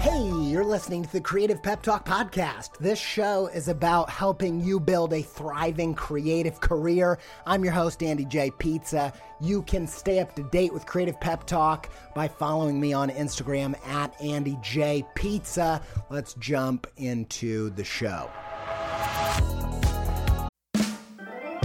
Hey, you're listening to the Creative Pep Talk podcast. This show is about helping you build a thriving creative career. I'm your host, Andy J. Pizza. You can stay up to date with Creative Pep Talk by following me on Instagram at Andy J. Pizza. Let's jump into the show.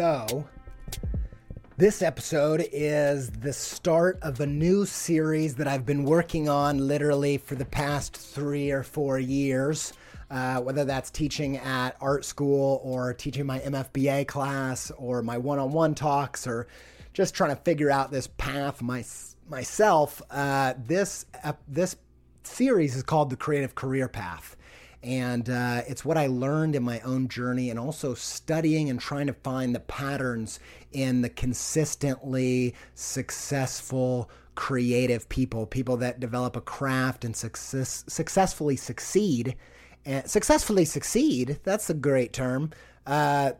So, this episode is the start of a new series that I've been working on literally for the past three or four years. Uh, whether that's teaching at art school or teaching my MFBA class or my one on one talks or just trying to figure out this path my, myself, uh, this, uh, this series is called The Creative Career Path. And uh, it's what I learned in my own journey and also studying and trying to find the patterns in the consistently successful creative people, people that develop a craft and success, successfully succeed. And successfully succeed, that's a great term. Uh,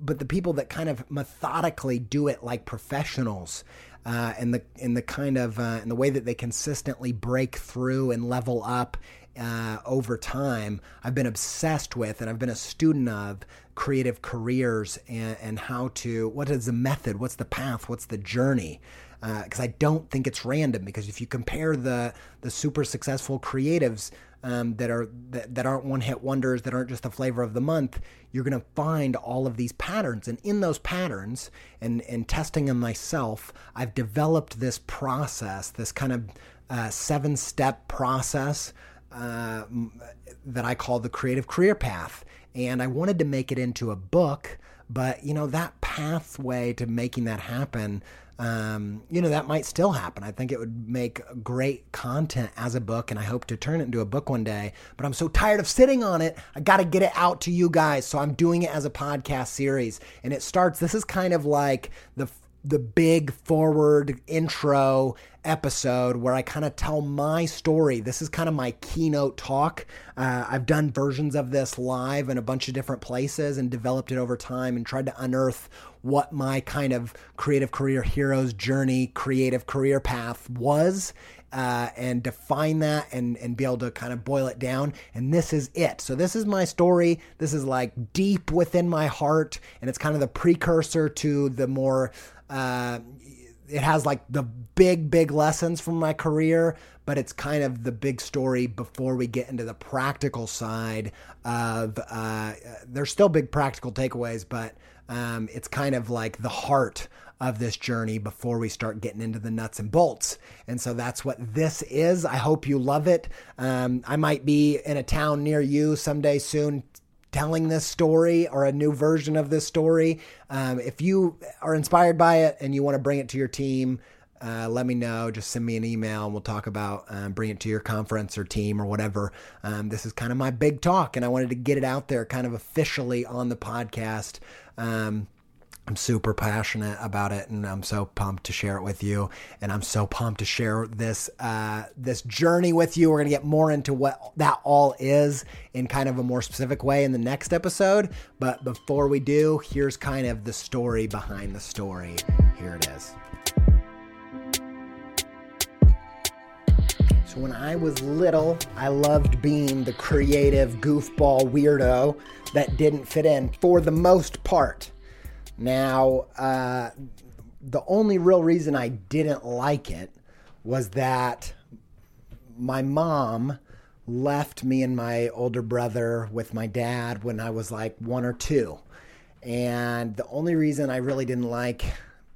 but the people that kind of methodically do it like professionals. Uh, and the in the kind of uh, in the way that they consistently break through and level up uh, over time, I've been obsessed with and I've been a student of creative careers and, and how to, what is the method? What's the path? What's the journey? Because uh, I don't think it's random. Because if you compare the the super successful creatives um, that are that, that aren't one hit wonders, that aren't just the flavor of the month, you're going to find all of these patterns. And in those patterns, and and testing them myself, I've developed this process, this kind of uh, seven step process uh, that I call the creative career path. And I wanted to make it into a book, but you know, that pathway to making that happen, um, you know, that might still happen. I think it would make great content as a book, and I hope to turn it into a book one day. But I'm so tired of sitting on it. I got to get it out to you guys. So I'm doing it as a podcast series. And it starts, this is kind of like the the big forward intro episode where I kind of tell my story. This is kind of my keynote talk. Uh, I've done versions of this live in a bunch of different places and developed it over time and tried to unearth what my kind of creative career hero's journey, creative career path was. Uh, and define that and, and be able to kind of boil it down. And this is it. So, this is my story. This is like deep within my heart, and it's kind of the precursor to the more uh, it has like the big, big lessons from my career, but it's kind of the big story before we get into the practical side of. Uh, there's still big practical takeaways, but um, it's kind of like the heart of this journey before we start getting into the nuts and bolts. And so that's what this is. I hope you love it. Um, I might be in a town near you someday soon telling this story or a new version of this story. Um, if you are inspired by it and you want to bring it to your team, uh, let me know. Just send me an email and we'll talk about um, bring it to your conference or team or whatever. Um, this is kind of my big talk, and I wanted to get it out there kind of officially on the podcast. Um, I'm super passionate about it, and I'm so pumped to share it with you. And I'm so pumped to share this uh, this journey with you. We're gonna get more into what that all is in kind of a more specific way in the next episode. But before we do, here's kind of the story behind the story. Here it is. So when I was little, I loved being the creative goofball weirdo that didn't fit in for the most part. Now, uh, the only real reason I didn't like it was that my mom left me and my older brother with my dad when I was like one or two. And the only reason I really didn't like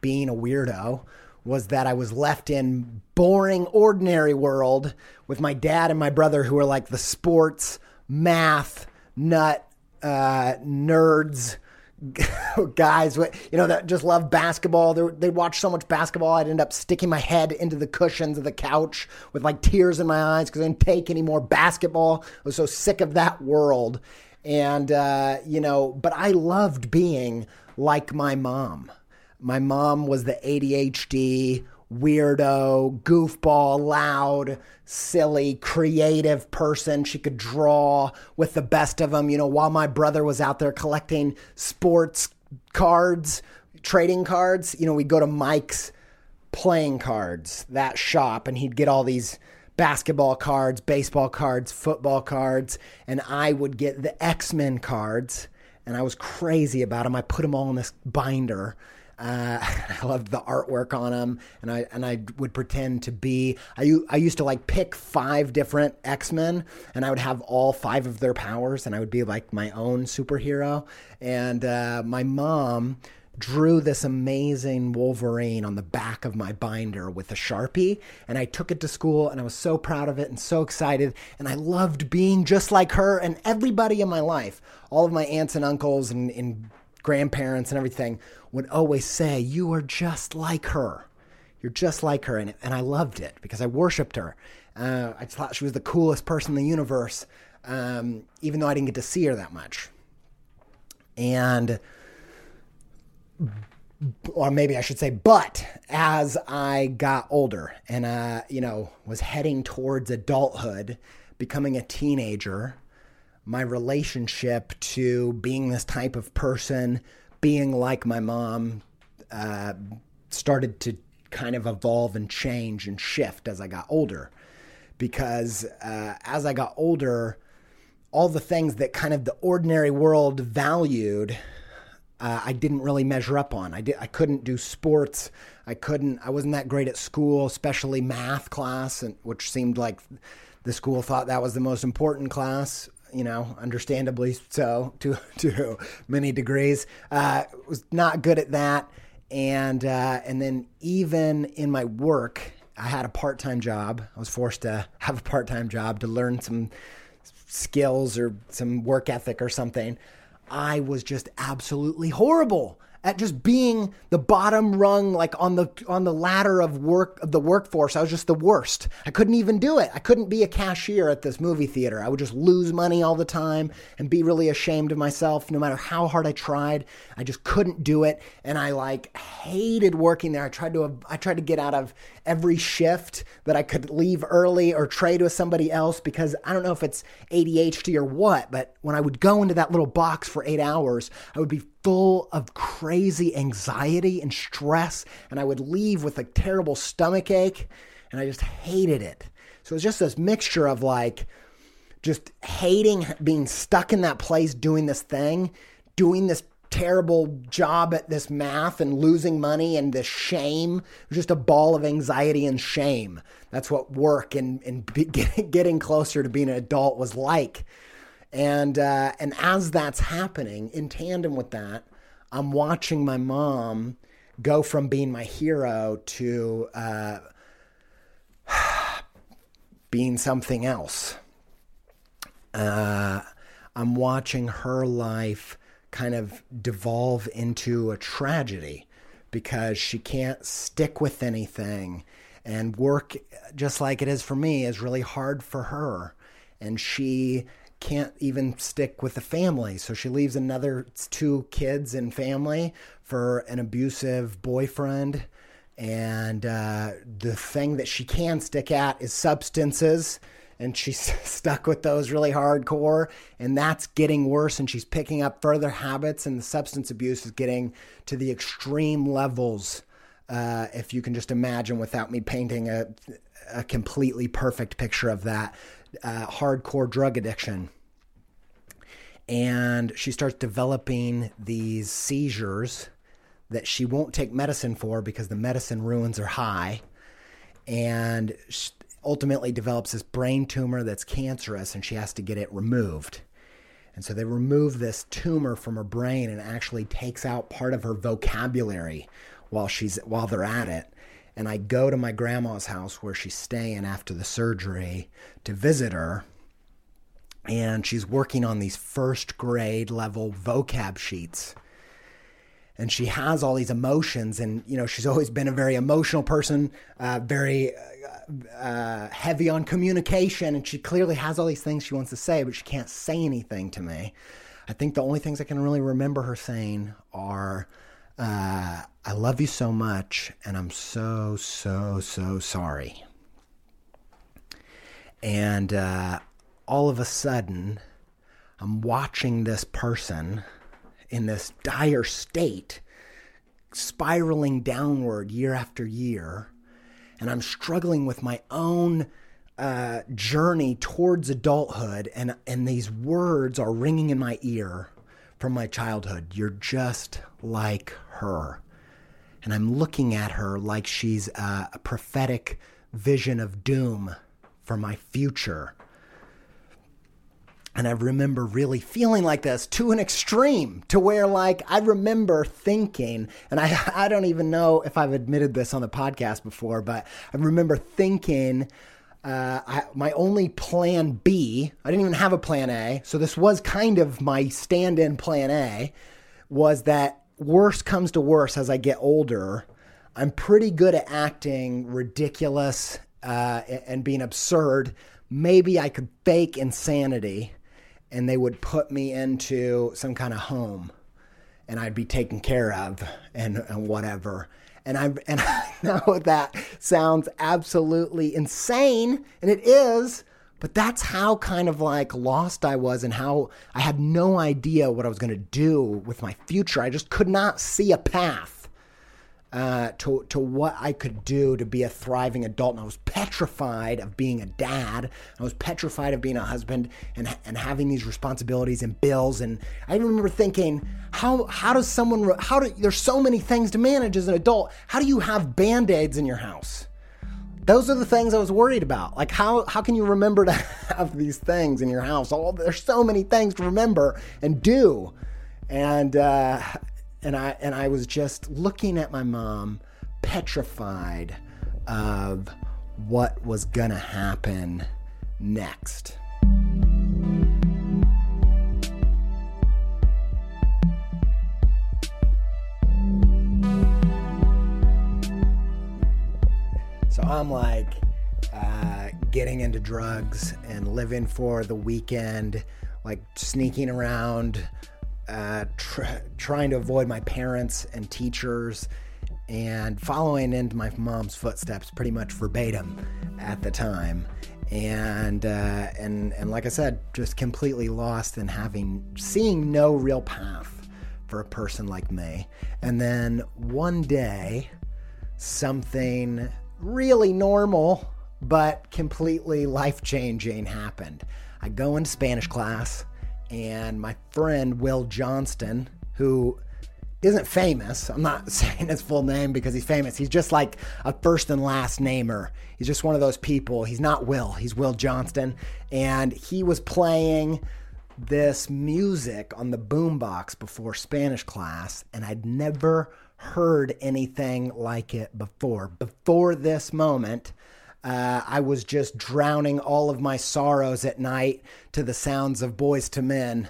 being a weirdo was that I was left in boring, ordinary world with my dad and my brother who were like the sports, math, nut, uh, nerds guys, you know, that just love basketball. They watch so much basketball, I'd end up sticking my head into the cushions of the couch with like tears in my eyes because I didn't take any more basketball. I was so sick of that world. And, uh, you know, but I loved being like my mom. My mom was the ADHD weirdo, goofball, loud, silly, creative person. She could draw with the best of them. You know, while my brother was out there collecting sports cards, trading cards, you know, we'd go to Mike's playing cards, that shop, and he'd get all these basketball cards, baseball cards, football cards, and I would get the X Men cards. And I was crazy about them. I put them all in this binder uh, I loved the artwork on them, and I and I would pretend to be. I I used to like pick five different X Men, and I would have all five of their powers, and I would be like my own superhero. And uh, my mom drew this amazing Wolverine on the back of my binder with a Sharpie. And I took it to school and I was so proud of it and so excited. And I loved being just like her and everybody in my life. All of my aunts and uncles and, and grandparents and everything would always say, You are just like her. You're just like her. And, and I loved it because I worshiped her. Uh, I thought she was the coolest person in the universe, um, even though I didn't get to see her that much. And, or maybe I should say, but as I got older and, uh, you know, was heading towards adulthood, becoming a teenager, my relationship to being this type of person, being like my mom, uh, started to kind of evolve and change and shift as I got older. Because uh, as I got older, all the things that kind of the ordinary world valued, uh, I didn't really measure up on. I did. I couldn't do sports. I couldn't. I wasn't that great at school, especially math class, and which seemed like the school thought that was the most important class you know, understandably so to to many degrees. Uh, was not good at that, and uh, and then even in my work, I had a part time job. I was forced to have a part time job to learn some skills or some work ethic or something. I was just absolutely horrible at just being the bottom rung like on the on the ladder of work of the workforce. I was just the worst. I couldn't even do it. I couldn't be a cashier at this movie theater. I would just lose money all the time and be really ashamed of myself. No matter how hard i tried i just couldn't do it. And i like hated working there. I tried to i tried to get out of every shift that i could leave early or trade with somebody else because i don't know if it's adhd or what but when i would go into that little box for 8 hours i would be full of crazy anxiety and stress, and I would leave with a terrible stomach ache, and I just hated it. So it was just this mixture of like just hating being stuck in that place doing this thing, doing this terrible job at this math and losing money and this shame. Just a ball of anxiety and shame. That's what work and, and be, getting closer to being an adult was like. And, uh, and as that's happening, in tandem with that, I'm watching my mom go from being my hero to uh, being something else. Uh, I'm watching her life kind of devolve into a tragedy because she can't stick with anything. And work, just like it is for me, is really hard for her. And she can't even stick with the family. So she leaves another two kids and family for an abusive boyfriend. And uh, the thing that she can stick at is substances. And she's stuck with those really hardcore. And that's getting worse. And she's picking up further habits. And the substance abuse is getting to the extreme levels. Uh, if you can just imagine without me painting a, a completely perfect picture of that uh, hardcore drug addiction. And she starts developing these seizures that she won't take medicine for because the medicine ruins her high. And ultimately develops this brain tumor that's cancerous and she has to get it removed. And so they remove this tumor from her brain and actually takes out part of her vocabulary while she's while they're at it and I go to my grandma's house where she's staying after the surgery to visit her. And she's working on these first grade level vocab sheets. And she has all these emotions, and you know she's always been a very emotional person, uh, very uh, uh, heavy on communication, and she clearly has all these things she wants to say, but she can't say anything to me. I think the only things I can really remember her saying are, uh, I love you so much, and I'm so, so, so sorry. And uh, all of a sudden, I'm watching this person in this dire state, spiraling downward year after year. And I'm struggling with my own uh, journey towards adulthood. And, and these words are ringing in my ear from my childhood. You're just like her. And I'm looking at her like she's a, a prophetic vision of doom for my future. And I remember really feeling like this to an extreme, to where, like, I remember thinking, and I, I don't even know if I've admitted this on the podcast before, but I remember thinking uh, I, my only plan B, I didn't even have a plan A, so this was kind of my stand in plan A, was that worse comes to worse as I get older. I'm pretty good at acting ridiculous uh, and being absurd. Maybe I could fake insanity and they would put me into some kind of home and I'd be taken care of and, and whatever. And I and I know that sounds absolutely insane, and it is. But that's how kind of like lost I was, and how I had no idea what I was going to do with my future. I just could not see a path uh, to to what I could do to be a thriving adult. And I was petrified of being a dad. I was petrified of being a husband and and having these responsibilities and bills. And I even remember thinking, how how does someone how do there's so many things to manage as an adult? How do you have band aids in your house? Those are the things I was worried about. Like how how can you remember to have these things in your house? All there's so many things to remember and do. And uh, and I and I was just looking at my mom, petrified of what was gonna happen next. So I'm like uh, getting into drugs and living for the weekend, like sneaking around uh, tr- trying to avoid my parents and teachers and following into my mom's footsteps pretty much verbatim at the time and uh, and and like I said, just completely lost and having seeing no real path for a person like me. And then one day, something really normal but completely life changing happened. I go into Spanish class and my friend Will Johnston, who isn't famous. I'm not saying his full name because he's famous. He's just like a first and last namer. He's just one of those people. He's not Will, he's Will Johnston. And he was playing this music on the boombox before Spanish class, and I'd never heard anything like it before. Before this moment, uh, I was just drowning all of my sorrows at night to the sounds of Boyz II Men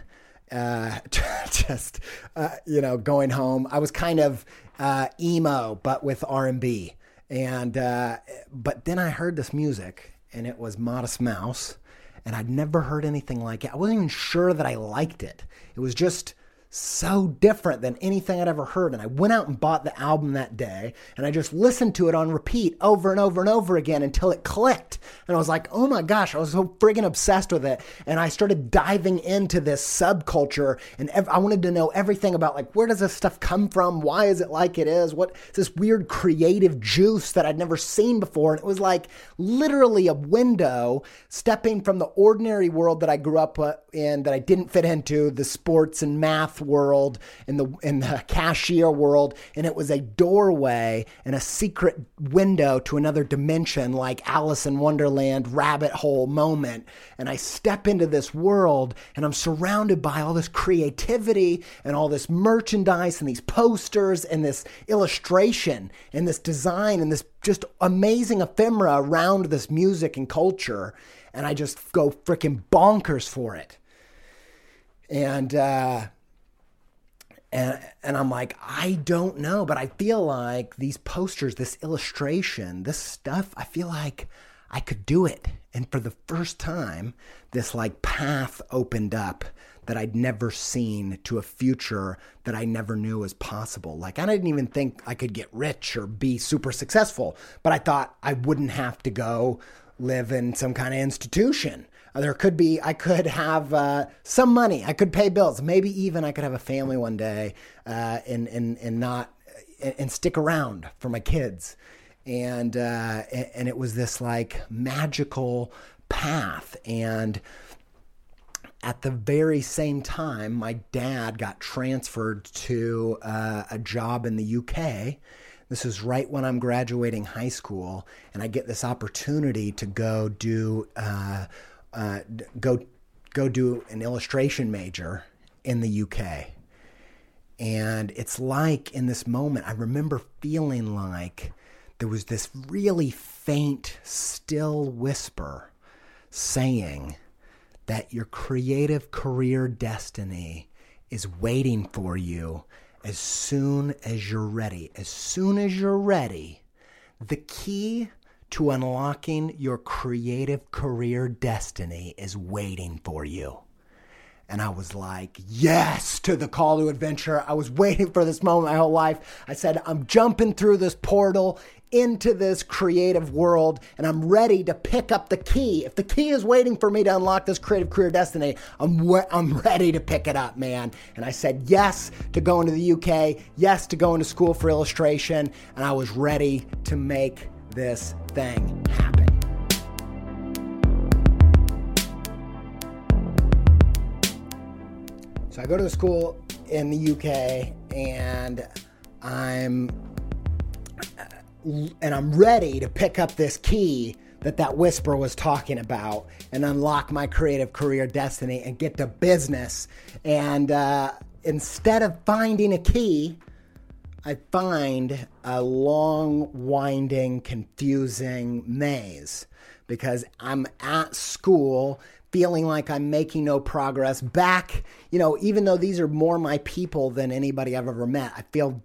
uh, just uh, you know going home. I was kind of uh, emo, but with R and B. And uh, but then I heard this music, and it was Modest Mouse, and I'd never heard anything like it. I wasn't even sure that I liked it. It was just so different than anything I'd ever heard. And I went out and bought the album that day and I just listened to it on repeat over and over and over again until it clicked. And I was like, oh my gosh, I was so friggin' obsessed with it. And I started diving into this subculture and ev- I wanted to know everything about like, where does this stuff come from? Why is it like it is? What is this weird creative juice that I'd never seen before? And it was like literally a window stepping from the ordinary world that I grew up uh, in that I didn't fit into, the sports and math world, in the in the cashier world, and it was a doorway and a secret window to another dimension, like Alice in Wonderland rabbit hole moment. And I step into this world, and I'm surrounded by all this creativity and all this merchandise and these posters and this illustration and this design and this just amazing ephemera around this music and culture. And I just go freaking bonkers for it. And uh, and, and I'm like, I don't know, but I feel like these posters, this illustration, this stuff, I feel like I could do it. And for the first time, this like path opened up that I'd never seen to a future that I never knew was possible. Like, I didn't even think I could get rich or be super successful, but I thought I wouldn't have to go live in some kind of institution there could be, I could have uh, some money. I could pay bills. Maybe even I could have a family one day uh, and, and, and not, and stick around for my kids. And, uh, and it was this like magical path. And at the very same time, my dad got transferred to uh, a job in the UK. This is right when I'm graduating high school, and I get this opportunity to go do uh, uh, go go do an illustration major in the UK. And it's like in this moment, I remember feeling like there was this really faint, still whisper saying that your creative career destiny is waiting for you as soon as you're ready. As soon as you're ready, the key to unlocking your creative career destiny is waiting for you. And I was like, yes to the call to adventure. I was waiting for this moment my whole life. I said, I'm jumping through this portal into this creative world and I'm ready to pick up the key. If the key is waiting for me to unlock this creative career destiny, I'm, I'm ready to pick it up, man. And I said yes to going to the UK, yes to going to school for illustration, and I was ready to make this thing happen. So I go to the school in the UK and I'm and I'm ready to pick up this key that that whisper was talking about and unlock my creative career destiny and get to business. And uh, instead of finding a key, I find a long, winding, confusing maze because I'm at school feeling like I'm making no progress. Back, you know, even though these are more my people than anybody I've ever met, I feel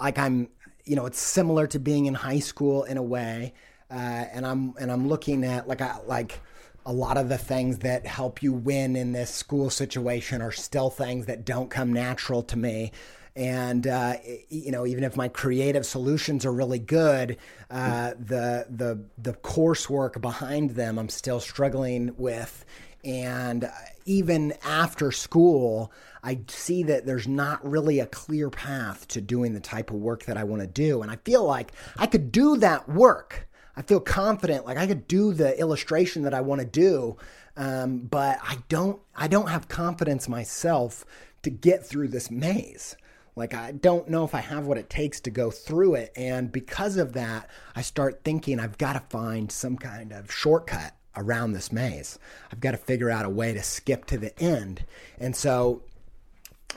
like I'm, you know, it's similar to being in high school in a way. Uh, and I'm and I'm looking at like I like a lot of the things that help you win in this school situation are still things that don't come natural to me and uh, you know even if my creative solutions are really good uh, the the the coursework behind them i'm still struggling with. And even after school i see that there's not really a clear path to doing the type of work that i want to do. And i feel like i could do that work. I feel confident like i could do the illustration that i want to do um, but i don't i don't have confidence myself to get through this maze Like, I don't know if I have what it takes to go through it. And because of that, I start thinking I've got to find some kind of shortcut around this maze. I've got to figure out a way to skip to the end. And so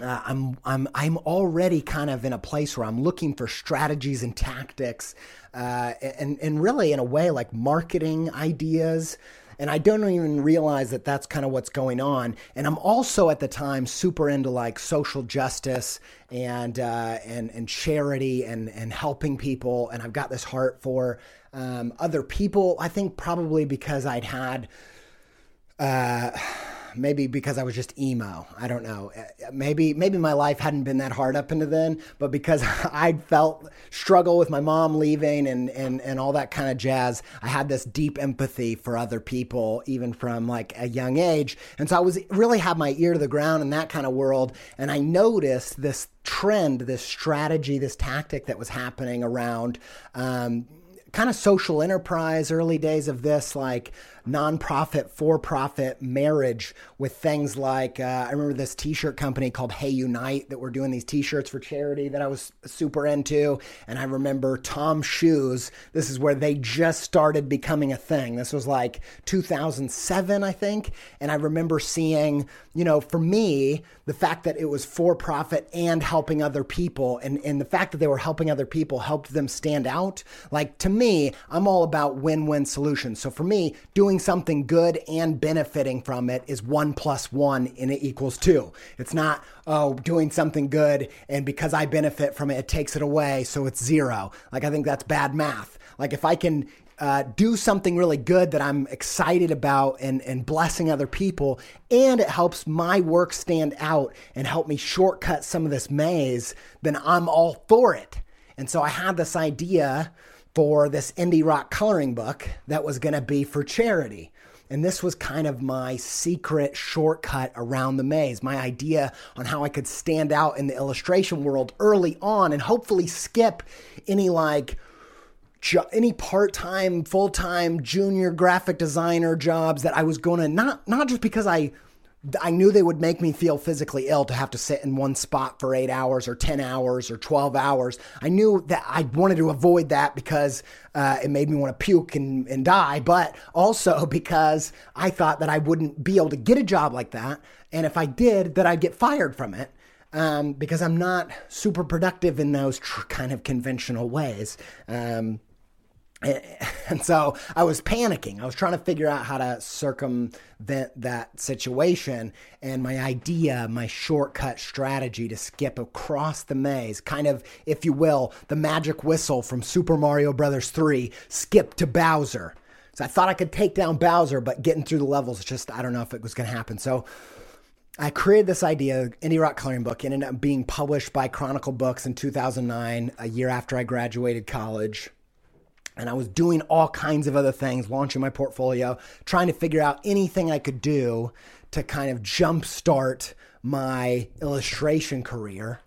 uh, I'm I'm I'm already kind of in a place where I'm looking for strategies and tactics, uh, and and really in a way like marketing ideas. And I don't even realize that that's kind of what's going on. And I'm also at the time super into like social justice and uh, and and charity and and helping people. And I've got this heart for um, other people. I think probably because I'd had. Uh, maybe because I was just emo. I don't know. Maybe maybe my life hadn't been that hard up into then, but because I'd felt struggle with my mom leaving and and and all that kind of jazz, I had this deep empathy for other people even from like a young age. And so I was really had my ear to the ground in that kind of world and I noticed this trend, this strategy, this tactic that was happening around um, kind of social enterprise, early days of this, like nonprofit, for profit marriage with things like uh, I remember this t shirt company called Hey Unite that were doing these t shirts for charity that I was super into. And I remember TOMS Shoes. This is where they just started becoming a thing. This was like 2007, I think. And I remember seeing, you know, for me, the fact that it was for profit and helping other people, and, and the fact that they were helping other people helped them stand out. Like to me, I'm all about win win solutions. So for me, doing doing something good and benefiting from it is one plus one and it equals two. It's not, oh, doing something good and because I benefit from it, it takes it away, so it's zero. Like, I think that's bad math. Like, if I can uh, do something really good that I'm excited about and, and blessing other people, and it helps my work stand out and help me shortcut some of this maze, then I'm all for it. And so I had this idea for this indie rock coloring book that was going to be for charity. And this was kind of my secret shortcut around the maze, my idea on how I could stand out in the illustration world early on and hopefully skip any like any part-time, full-time junior graphic designer jobs that I was going to not not just because I I knew they would make me feel physically ill to have to sit in one spot for eight hours or 10 hours or 12 hours. I knew that I wanted to avoid that because uh, it made me want to puke and, and die, but also because I thought that I wouldn't be able to get a job like that. And if I did, that I'd get fired from it. Um, because I'm not super productive in those tr- kind of conventional ways. Um, and so I was panicking. I was trying to figure out how to circumvent that situation. And my idea, my shortcut strategy to skip across the maze, kind of, if you will, the magic whistle from Super Mario Brothers 3, skip to Bowser. So I thought I could take down Bowser, but getting through the levels, just, I don't know if it was going to happen. So I created this idea, Indie Rock Coloring Book, ended up being published by Chronicle Books in 2009, a year after I graduated college and I was doing all kinds of other things, launching my portfolio, trying to figure out anything I could do to kind of jumpstart my illustration career.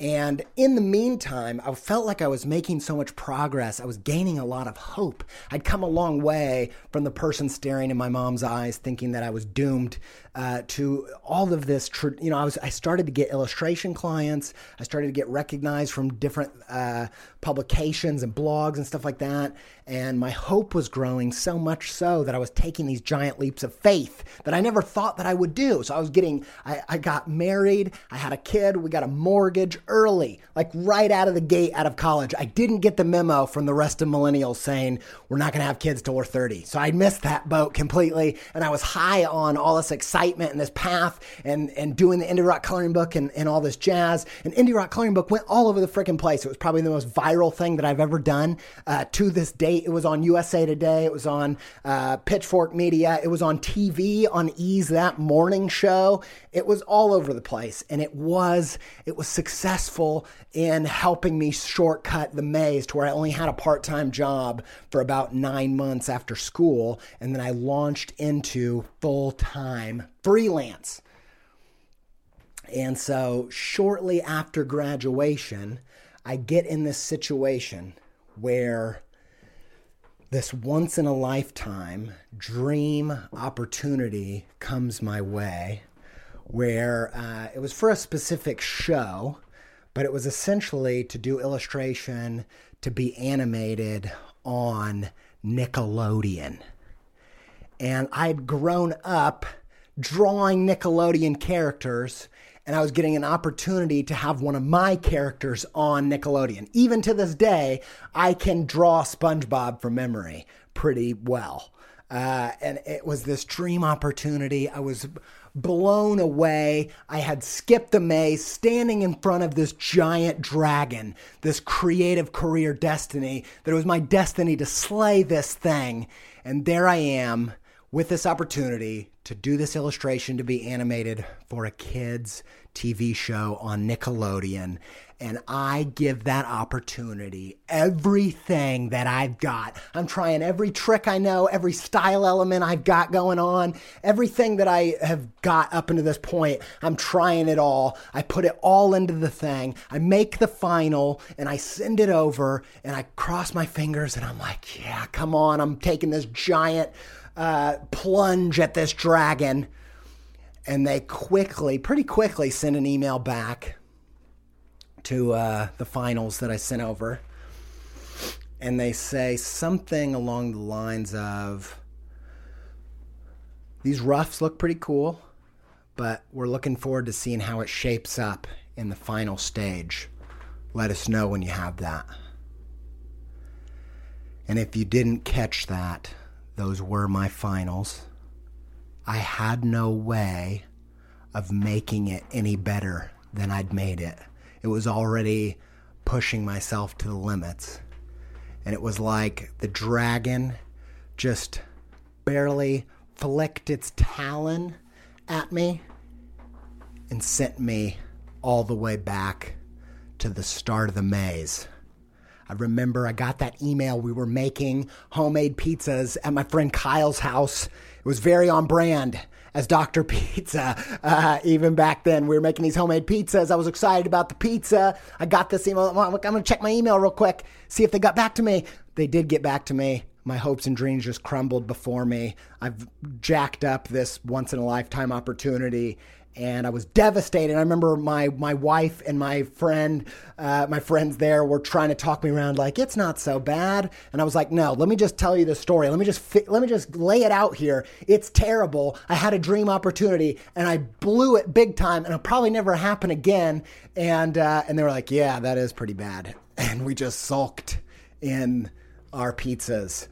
And in the meantime, I felt like I was making so much progress. I was gaining a lot of hope. I'd come a long way from the person staring in my mom's eyes, thinking that I was doomed uh, to all of this. Tr- you know, I was I started to get illustration clients. I started to get recognized from different uh, publications and blogs and stuff like that. And my hope was growing so much so that I was taking these giant leaps of faith that I never thought that I would do. So I was getting, I, I got married, I had a kid, we got a mortgage early, like right out of the gate out of college. I didn't get the memo from the rest of millennials saying we're not going to have kids till we're 30. So I missed that boat completely. And I was high on all this excitement and this path and, and doing the Indie Rock Coloring Book and, and all this jazz. And Indie Rock Coloring Book went all over the freaking place. It was probably the most viral thing that I've ever done uh, to this date it was on USA Today. It was on uh, Pitchfork Media. It was on TV on E's that morning show. It was all over the place, and it was it was successful in helping me shortcut the maze to where I only had a part time job for about nine months after school, and then I launched into full time freelance. And so, shortly after graduation, I get in this situation where this once in a lifetime dream opportunity comes my way where uh, it was for a specific show, but it was essentially to do illustration to be animated on Nickelodeon. And I'd grown up drawing Nickelodeon characters, and I was getting an opportunity to have one of my characters on Nickelodeon. Even to this day, I can draw SpongeBob from memory pretty well. Uh, and it was this dream opportunity. I was blown away. I had skipped the maze, standing in front of this giant dragon, this creative career destiny, that it was my destiny to slay this thing. And there I am with this opportunity to do this illustration to be animated for a kids' TV show on Nickelodeon and I give that opportunity everything that I've got. I'm trying every trick I know, every style element I've got going on, everything that I have got up into this point. I'm trying it all. I put it all into the thing. I make the final and I send it over and I cross my fingers and I'm like, yeah, come on. I'm taking this giant uh, plunge at this dragon. And they quickly, pretty quickly, send an email back to uh, the finals that I sent over, and they say something along the lines of these roughs look pretty cool, but we're looking forward to seeing how it shapes up in the final stage. Let us know when you have that. And if you didn't catch that, those were my finals. I had no way of making it any better than I'd made it it was already pushing myself to the limits. And it was like the dragon just barely flicked its talon at me and sent me all the way back to the start of the maze. I remember I got that email. We were making homemade pizzas at my friend Kyle's house. It was very on brand as Dr. Pizza. Uh, even back then, we were making these homemade pizzas. I was excited about the pizza. I got this email. I'm going to check my email real quick, see if they got back to me. They did get back to me. My hopes and dreams just crumbled before me. I've jacked up this once in a lifetime opportunity and I was devastated. I remember my my wife and my friend, uh, my friends there were trying to talk me around, like it's not so bad. And I was like, no, let me just tell you the story. Let me just fi- let me just lay it out here. It's terrible. I had a dream opportunity and I blew it big time, and it'll probably never happen again. And uh, and they were like, yeah, that is pretty bad. And we just sulked in our pizzas.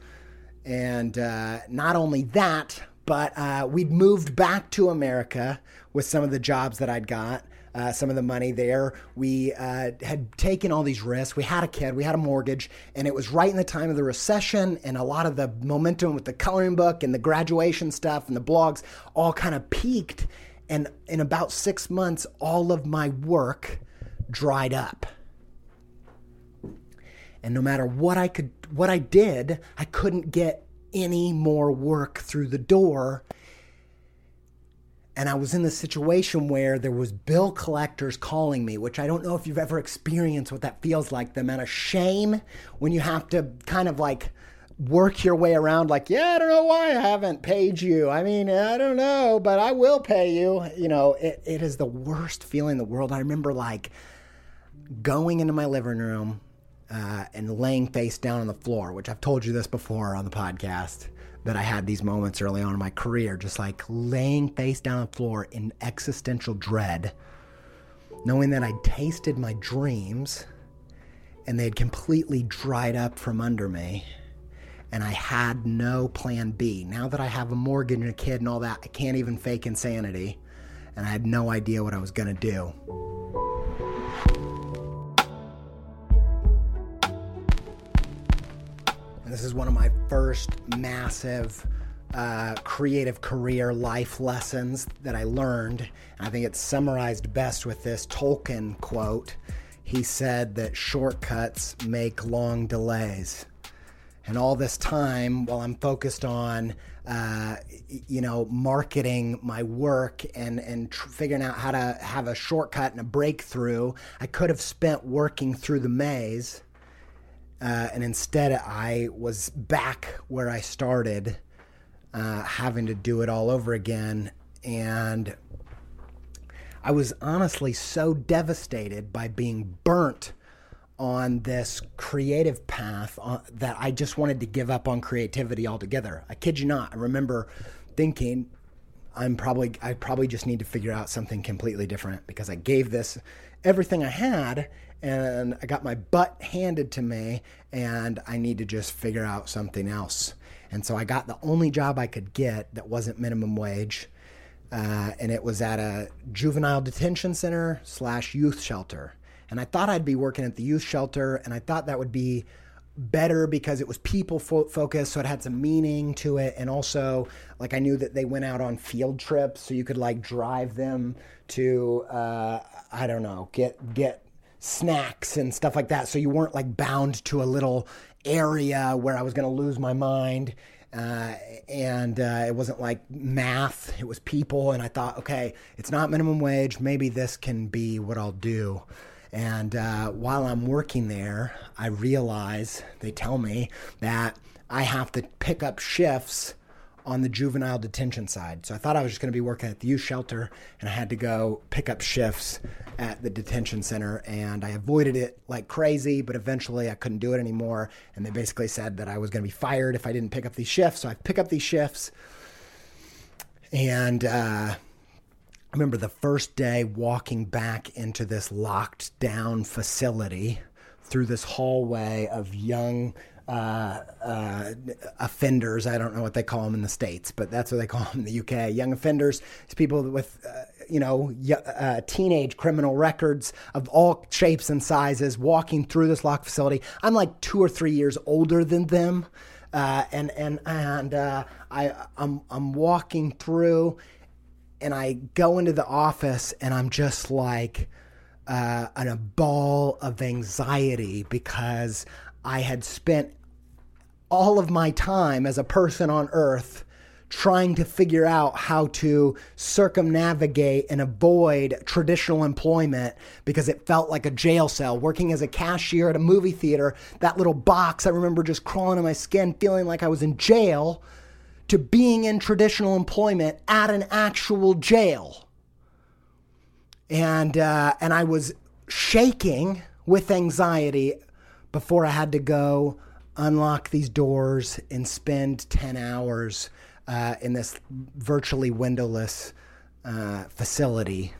And uh, not only that, but uh, we'd moved back to America with some of the jobs that I'd got. Uh, some of the money there. We uh, had taken all these risks. We had a kid, we had a mortgage, and it was right in the time of the recession, and a lot of the momentum with the coloring book and the graduation stuff and the blogs all kind of peaked. And in about six months, all of my work dried up. And no matter what I could, what I did, I couldn't get any more work through the door and I was in the situation where there was bill collectors calling me, which I don't know if you've ever experienced what that feels like. The amount of shame when you have to kind of like work your way around like, yeah, I don't know why I haven't paid you. I mean, I don't know, but I will pay you. You know, it, it is the worst feeling in the world. I remember like going into my living room uh, and laying face down on the floor, which I've told you this before on the podcast that I had these moments early on in my career, just like laying face down on the floor in existential dread, knowing that I'd tasted my dreams and they had completely dried up from under me. And I had no plan B. Now that I have a mortgage and a kid and all that, I can't even fake insanity. And I had no idea what I was going to do. This is one of my first massive uh, creative career life lessons that I learned. I think it's summarized best with this Tolkien quote. He said that shortcuts make long delays. And all this time, while I'm focused on, uh, you know, marketing my work and and tr- figuring out how to have a shortcut and a breakthrough, I could have spent working through the maze uh, and instead, I was back where I started, uh, having to do it all over again. And I was honestly so devastated by being burnt on this creative path uh, that I just wanted to give up on creativity altogether. I kid you not. I remember thinking, I'm probably I probably just need to figure out something completely different because I gave this everything I had and I got my butt handed to me and I need to just figure out something else. And so I got the only job I could get that wasn't minimum wage. Uh, and it was at a juvenile detention center slash youth shelter. And I thought I'd be working at the youth shelter, and I thought that would be better because it was people fo- focused, so it had some meaning to it. And also, like, I knew that they went out on field trips, so you could like drive them to, uh, I don't know, get get snacks and stuff like that. So you weren't like bound to a little area where I was going to lose my mind. Uh, and uh, it wasn't like math, it was people. And I thought, okay, it's not minimum wage. Maybe this can be what I'll do. And uh, while I'm working there, I realize they tell me that I have to pick up shifts on the juvenile detention side. So I thought I was just going to be working at the youth shelter and I had to go pick up shifts at the detention center and I avoided it like crazy, but eventually I couldn't do it anymore. And they basically said that I was going to be fired if I didn't pick up these shifts. So I pick up these shifts and, uh, I remember the first day walking back into this locked down facility through this hallway of young uh, uh, offenders. I don't know what they call them in the states, but that's what they call them in the UK. Young offenders, it's people with, uh, you know, uh, teenage criminal records of all shapes and sizes walking through this locked facility. I'm like two or three years older than them. Uh, and and and uh, I I'm I'm walking through, and I go into the office, and I'm just like uh, in a ball of anxiety because I had spent all of my time as a person on earth trying to figure out how to circumnavigate and avoid traditional employment because it felt like a jail cell. Working as a cashier at a movie theater, that little box, I remember just crawling in my skin, feeling like I was in jail, to being in traditional employment at an actual jail. And, uh, and I was shaking with anxiety before I had to go unlock these doors and spend 10 hours uh, in this virtually windowless uh, facility.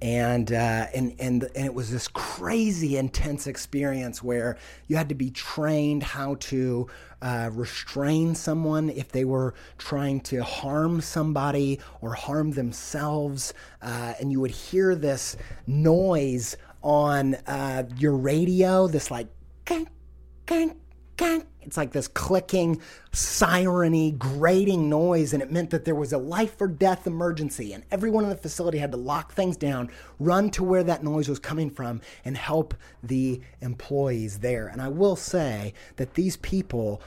And, uh, and and and it was this crazy intense experience where you had to be trained how to uh, restrain someone if they were trying to harm somebody or harm themselves, uh, and you would hear this noise on uh, your radio, this like it's like this clicking, sireny, grating noise, and it meant that there was a life or death emergency, and everyone in the facility had to lock things down, run to where that noise was coming from, and help the employees there. And I will say that these people,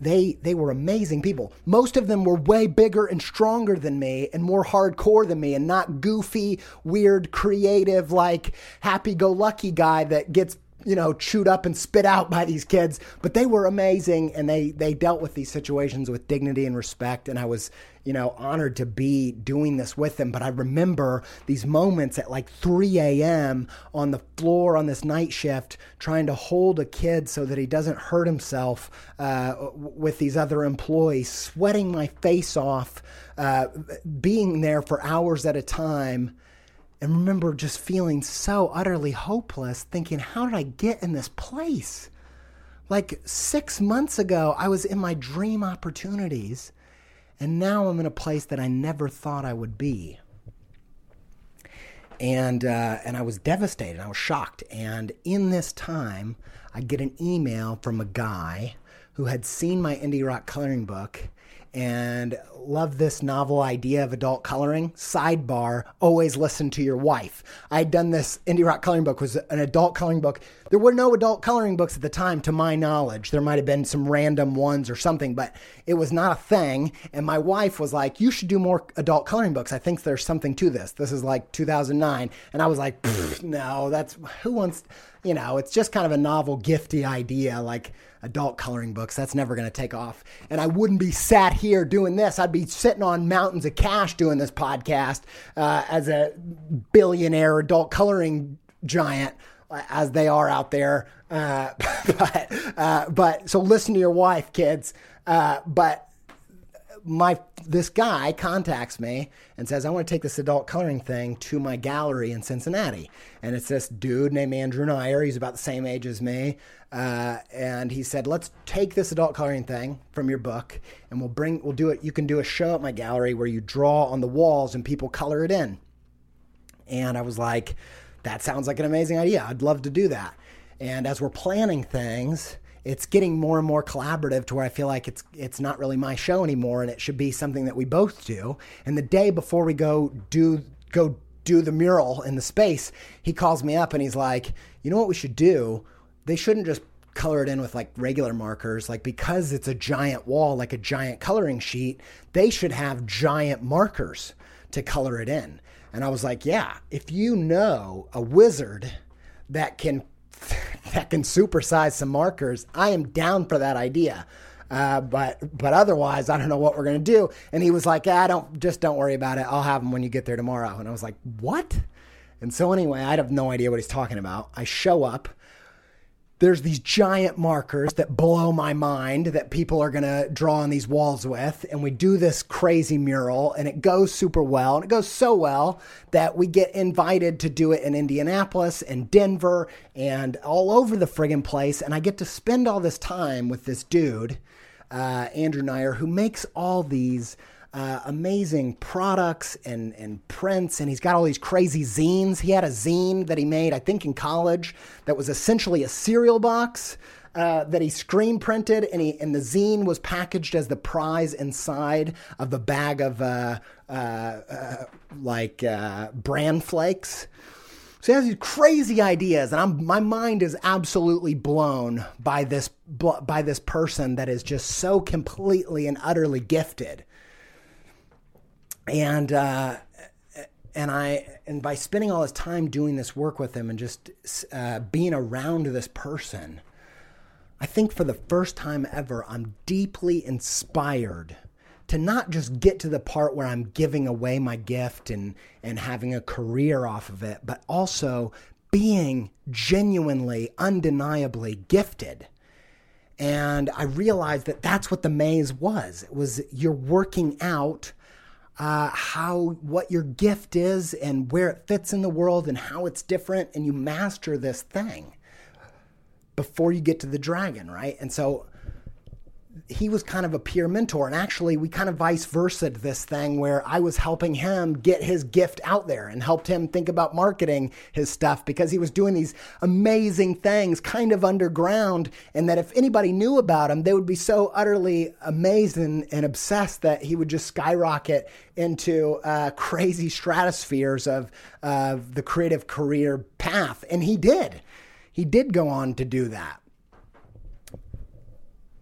they they were amazing people. Most of them were way bigger and stronger than me, and more hardcore than me, and not goofy, weird, creative, like happy-go-lucky guy that gets you know, chewed up and spit out by these kids, but they were amazing and they they dealt with these situations with dignity and respect and I was, you know, honored to be doing this with them. But I remember these moments at like 3 a.m. on the floor on this night shift, trying to hold a kid so that he doesn't hurt himself uh, with these other employees, sweating my face off, uh, being there for hours at a time and remember just feeling so utterly hopeless, thinking, how did I get in this place? Like six months ago, I was in my dream opportunities, and now I'm in a place that I never thought I would be. And, uh, and I was devastated. I was shocked. And in this time, I get an email from a guy who had seen my indie rock coloring book and love this novel idea of adult coloring. Sidebar, always listen to your wife. I had done this indie rock coloring book was an adult coloring book. There were no adult coloring books at the time to my knowledge. There might have been some random ones or something, but it was not a thing. And my wife was like, "You should do more adult coloring books. I think there's something to this." This is like 2009, and I was like, "No, that's who wants, you know, it's just kind of a novel gifty idea like adult coloring books. That's never going to take off. And I wouldn't be sat here doing this. I'd be sitting on mountains of cash doing this podcast uh, as a billionaire adult coloring giant as they are out there. Uh, but, uh, but so listen to your wife, kids. Uh, but my this guy contacts me and says, I want to take this adult coloring thing to my gallery in Cincinnati. And it's this dude named Andrew Neyer. He's about the same age as me. Uh, and he said, let's take this adult coloring thing from your book and we'll bring, we'll do it. You can do a show at my gallery where you draw on the walls and people color it in. And I was like, that sounds like an amazing idea. I'd love to do that. And as we're planning things, it's getting more and more collaborative to where I feel like it's it's not really my show anymore and it should be something that we both do. And the day before we go do go do the mural in the space, he calls me up and he's like, "You know what we should do? They shouldn't just color it in with like regular markers like because it's a giant wall like a giant coloring sheet they should have giant markers to color it in and i was like yeah if you know a wizard that can that can supersize some markers, I am down for that idea. Uh, but but otherwise, I don't know what we're gonna do. And he was like, "I don't just don't worry about it. I'll have them when you get there tomorrow." And I was like, "What?" And so anyway, I have no idea what he's talking about. I show up there's these giant markers that blow my mind that people are going to draw on these walls with. And we do this crazy mural and it goes super well. And it goes so well that we get invited to do it in Indianapolis and Denver and all over the friggin' place. And I get to spend all this time with this dude, uh, Andrew Neyer, who makes all these uh, amazing products and, and prints, and he's got all these crazy zines. He had a zine that he made, I think, in college that was essentially a cereal box. Uh, that he screen printed, and he and the zine was packaged as the prize inside of the bag of uh, uh, uh like uh, bran flakes. So he has these crazy ideas, and I'm, my mind is absolutely blown by this by this person that is just so completely and utterly gifted and uh, and I and by spending all this time doing this work with him and just uh, being around this person, I think for the first time ever, I'm deeply inspired to not just get to the part where I'm giving away my gift and and having a career off of it, but also being genuinely, undeniably gifted. And I realized that that's what the maze was. It was you're working out uh, how what your gift is and where it fits in the world and how it's different, and you master this thing before you get to the dragon, right? And so he was kind of a peer mentor. And actually, we kind of vice versa this thing where I was helping him get his gift out there and helped him think about marketing his stuff because he was doing these amazing things kind of underground. And that if anybody knew about him, they would be so utterly amazed and, and obsessed that he would just skyrocket into uh, crazy stratospheres of uh, the creative career path. And he did. He did go on to do that.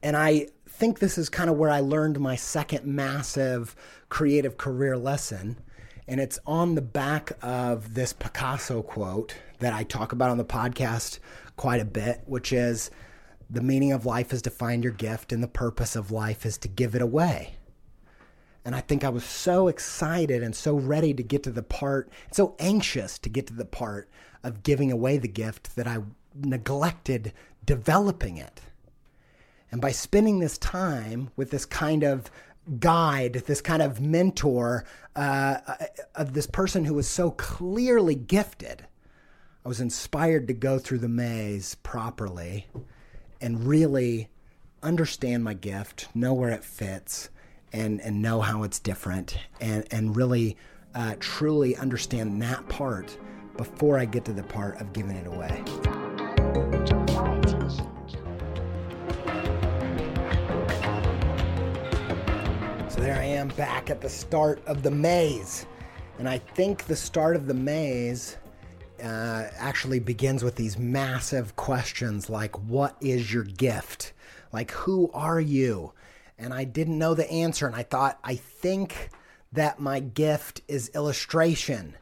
And I think this is kind of where I learned my second massive creative career lesson. And it's on the back of this Picasso quote that I talk about on the podcast quite a bit, which is the meaning of life is to find your gift, and the purpose of life is to give it away. And I think I was so excited and so ready to get to the part, so anxious to get to the part of giving away the gift that I neglected developing it. And by spending this time with this kind of guide, this kind of mentor uh, uh, of this person who was so clearly gifted, I was inspired to go through the maze properly and really understand my gift, know where it fits, and, and know how it's different, and, and really uh, truly understand that part before I get to the part of giving it away. So there I am back at the start of the maze. And I think the start of the maze uh, actually begins with these massive questions like, What is your gift? Like, who are you? And I didn't know the answer. And I thought, I think that my gift is illustration.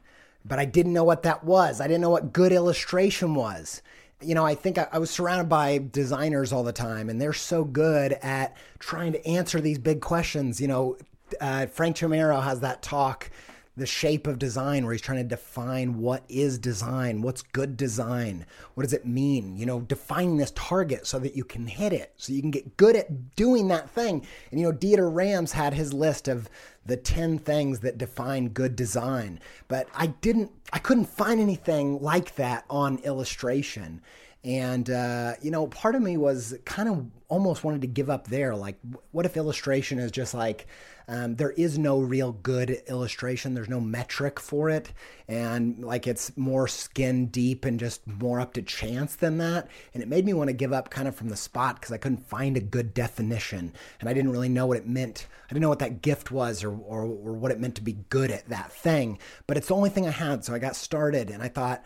But I didn't know what that was. I didn't know what good illustration was. You know, I think I, I, was surrounded by designers all the time, and they're so good at trying to answer these big questions. You know, uh, Frank Chimero has that talk the shape of design where he's trying to define what is design what's good design what does it mean? You know defining this target so that you can hit it so you can get good at doing that thing. And you know dieter rams had his list of the 10 things that define good design but i didn't i couldn't find anything like that on illustration and uh, you know part of me was kind of almost wanted to give up there like what if illustration is just like um, there is no real good illustration. There's no metric for it. And like it's more skin deep and just more up to chance than that. And it made me want to give up kind of from the spot because I couldn't find a good definition. And I didn't really know what it meant. I didn't know what that gift was or, or, or what it meant to be good at that thing. But it's the only thing I had. So I got started and I thought,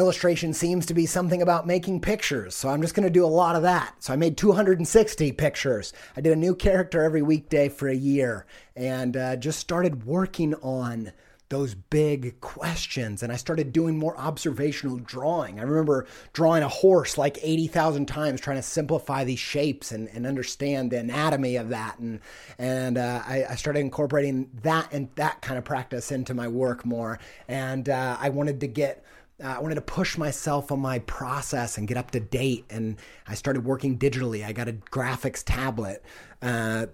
illustration seems to be something about making pictures. So I'm just going to do a lot of that. So I made 260 pictures. I did a new character every weekday for a year and uh, just started working on those big questions and I started doing more observational drawing. I remember drawing a horse like 80,000 times trying to simplify these shapes and, and understand the anatomy of that. And, and uh, I, I, started incorporating that and that kind of practice into my work more. And uh, I wanted to get uh, I wanted to push myself on my process and get up to date. And I started working digitally. I got a graphics tablet. Uh,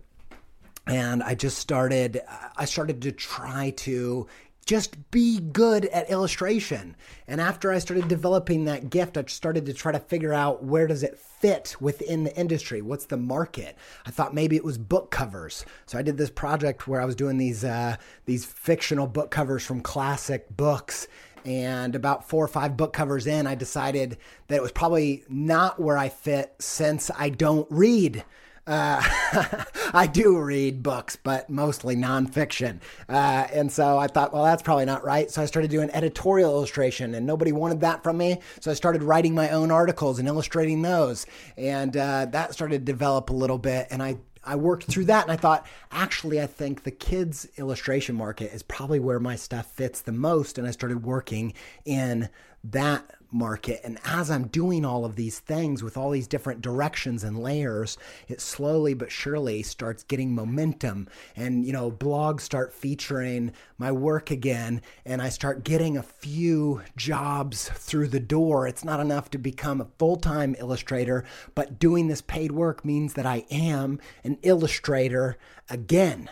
and I just started, I started to try to just be good at illustration. And after I started developing that gift, I started to try to figure out where does it fit within the industry? What's the market? I thought maybe it was book covers. So I did this project where I was doing these uh, these fictional book covers from classic books and about four or five book covers in, I decided that it was probably not where I fit since I don't read. Uh, I do read books, but mostly nonfiction. Uh, and so I thought, well, that's probably not right. So I started doing editorial illustration, and nobody wanted that from me. So I started writing my own articles and illustrating those. And uh, that started to develop a little bit. And I I worked through that and I thought, actually, I think the kids' illustration market is probably where my stuff fits the most. And I started working in that market. And as I'm doing all of these things with all these different directions and layers, it slowly but surely starts getting momentum. And, you know, blogs start featuring my work again, and I start getting a few jobs through the door. It's not enough to become a full time illustrator, but doing this paid work means that I am an illustrator again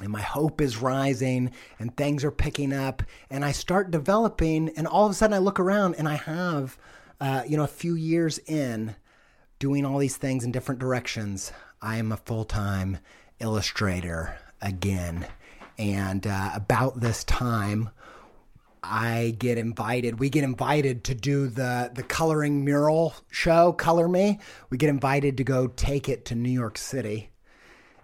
and my hope is rising and things are picking up and i start developing and all of a sudden i look around and i have uh, you know a few years in doing all these things in different directions i am a full-time illustrator again and uh, about this time I get invited. We get invited to do the the coloring mural show, Color Me. We get invited to go take it to New York City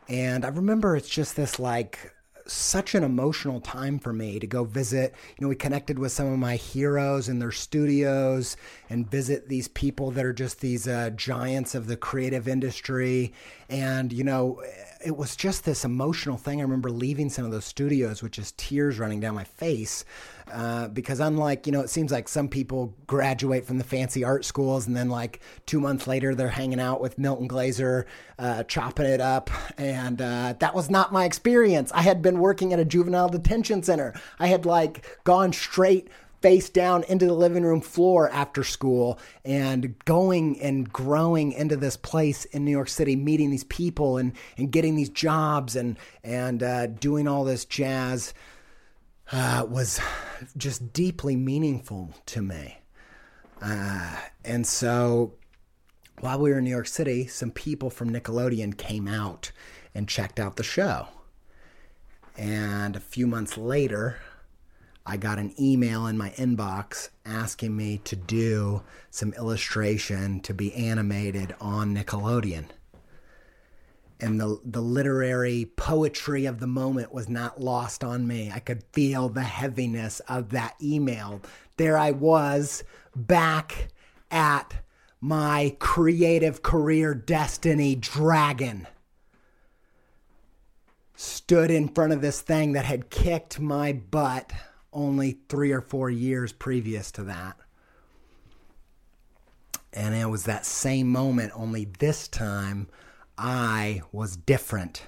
and I remember it's just this like such an emotional time for me to go visit. You know, we connected with some of my heroes in their studios and visit these people that are just these uh, giants of the creative industry. And, you know, it was just this emotional thing. I remember leaving some of those studios with just tears running down my face uh, because unlike you know, it seems like some people graduate from the fancy art schools and then like two months later they're hanging out with Milton Glaser, uh, chopping it up, and uh, that was not my experience. I had been working at a juvenile detention center. I had like gone straight face down into the living room floor after school and going and growing into this place in New York City, meeting these people and, and getting these jobs and, and uh, doing all this jazz uh, was just deeply meaningful to me. Uh, and so while we were in New York City, some people from Nickelodeon came out and checked out the show. And a few months later, I got an email in my inbox asking me to do some illustration to be animated on Nickelodeon and the the literary poetry of the moment was not lost on me. I could feel the heaviness of that email. There I was back at my creative career destiny dragon. Stood in front of this thing that had kicked my butt only three or four years previous to that. And it was that same moment, only this time I was different.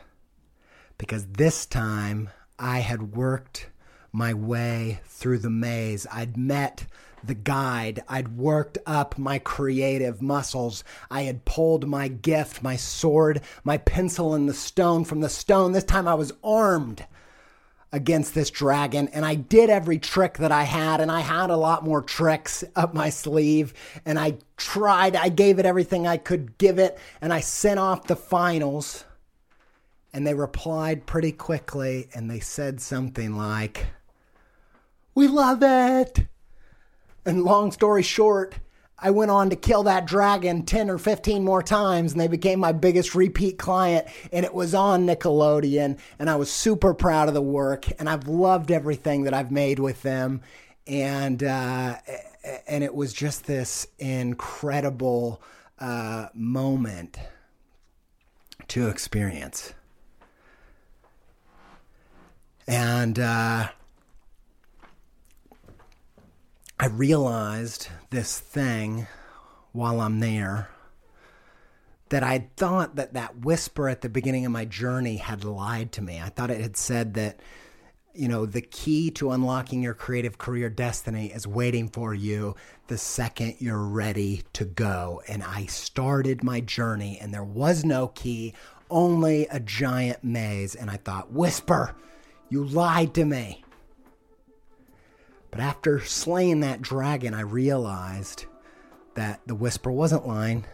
Because this time I had worked my way through the maze. I'd met the guide. I'd worked up my creative muscles. I had pulled my gift, my sword, my pencil, and the stone from the stone. This time I was armed against this dragon and I did every trick that I had and I had a lot more tricks up my sleeve and I tried I gave it everything I could give it and I sent off the finals and they replied pretty quickly and they said something like we love it. And long story short I went on to kill that dragon 10 or 15 more times and they became my biggest repeat client and it was on Nickelodeon and I was super proud of the work and I've loved everything that I've made with them and uh, and it was just this incredible uh, moment to experience. And uh, I realized this thing while I'm there that I thought that that whisper at the beginning of my journey had lied to me. I thought it had said that, you know, the key to unlocking your creative career destiny is waiting for you the second you're ready to go. And I started my journey and there was no key, only a giant maze. And I thought, whisper, you lied to me. But after slaying that dragon, I realized that the whisper wasn't lying.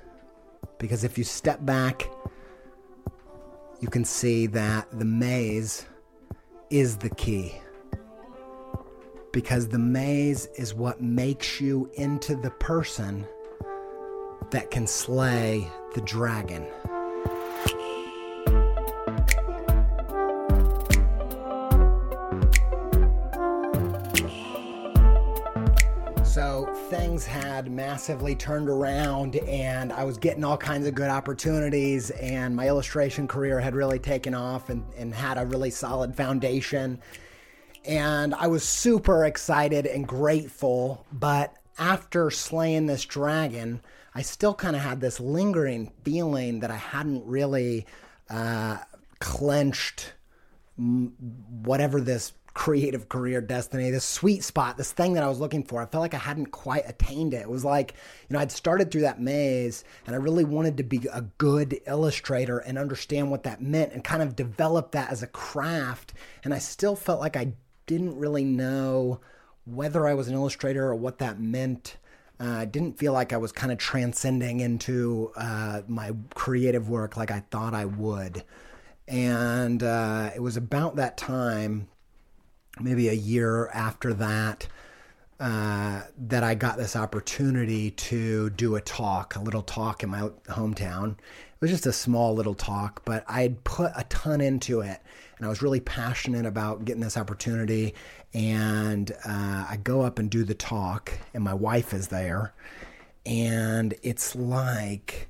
Because if you step back, you can see that the maze is the key. Because the maze is what makes you into the person that can slay the dragon. Things had massively turned around and I was getting all kinds of good opportunities and my illustration career had really taken off and, and had a really solid foundation. And I was super excited and grateful, but after slaying this dragon, I still kind of had this lingering feeling that I hadn't really uh, clenched whatever this creative career destiny, this sweet spot, this thing that I was looking for. I felt like I hadn't quite attained it. It was like, you know, I'd started through that maze and I really wanted to be a good illustrator and understand what that meant and kind of develop that as a craft. And I still felt like I didn't really know whether I was an illustrator or what that meant. Uh, I didn't feel like I was kind of transcending into uh, my creative work like I thought I would. And uh, it was about that time maybe a year after that, uh, that I got this opportunity to do a talk, a little talk in my hometown. It was just a small little talk, but I had put a ton into it, and I was really passionate about getting this opportunity. And uh, I go up and do the talk, and my wife is there, and it's like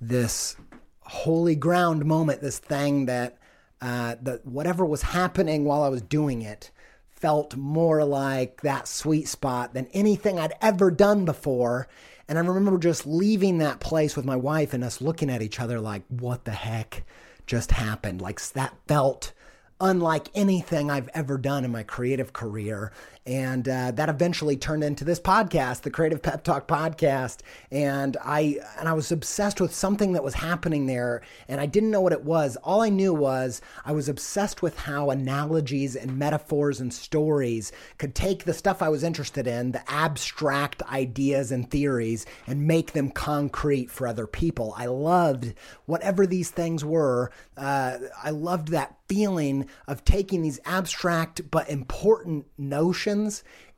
this holy ground moment, this thing that uh, that whatever was happening while I was doing it felt more like that sweet spot than anything I'd ever done before. And I remember just leaving that place with my wife and us looking at each other like, what the heck just happened? Like that felt unlike anything I've ever done in my creative career. And uh, that eventually turned into this podcast, the Creative Pep Talk podcast. And I and I was obsessed with something that was happening there, and I didn't know what it was. All I knew was I was obsessed with how analogies and metaphors and stories could take the stuff I was interested in, the abstract ideas and theories, and make them concrete for other people. I loved whatever these things were. Uh, I loved that feeling of taking these abstract but important notions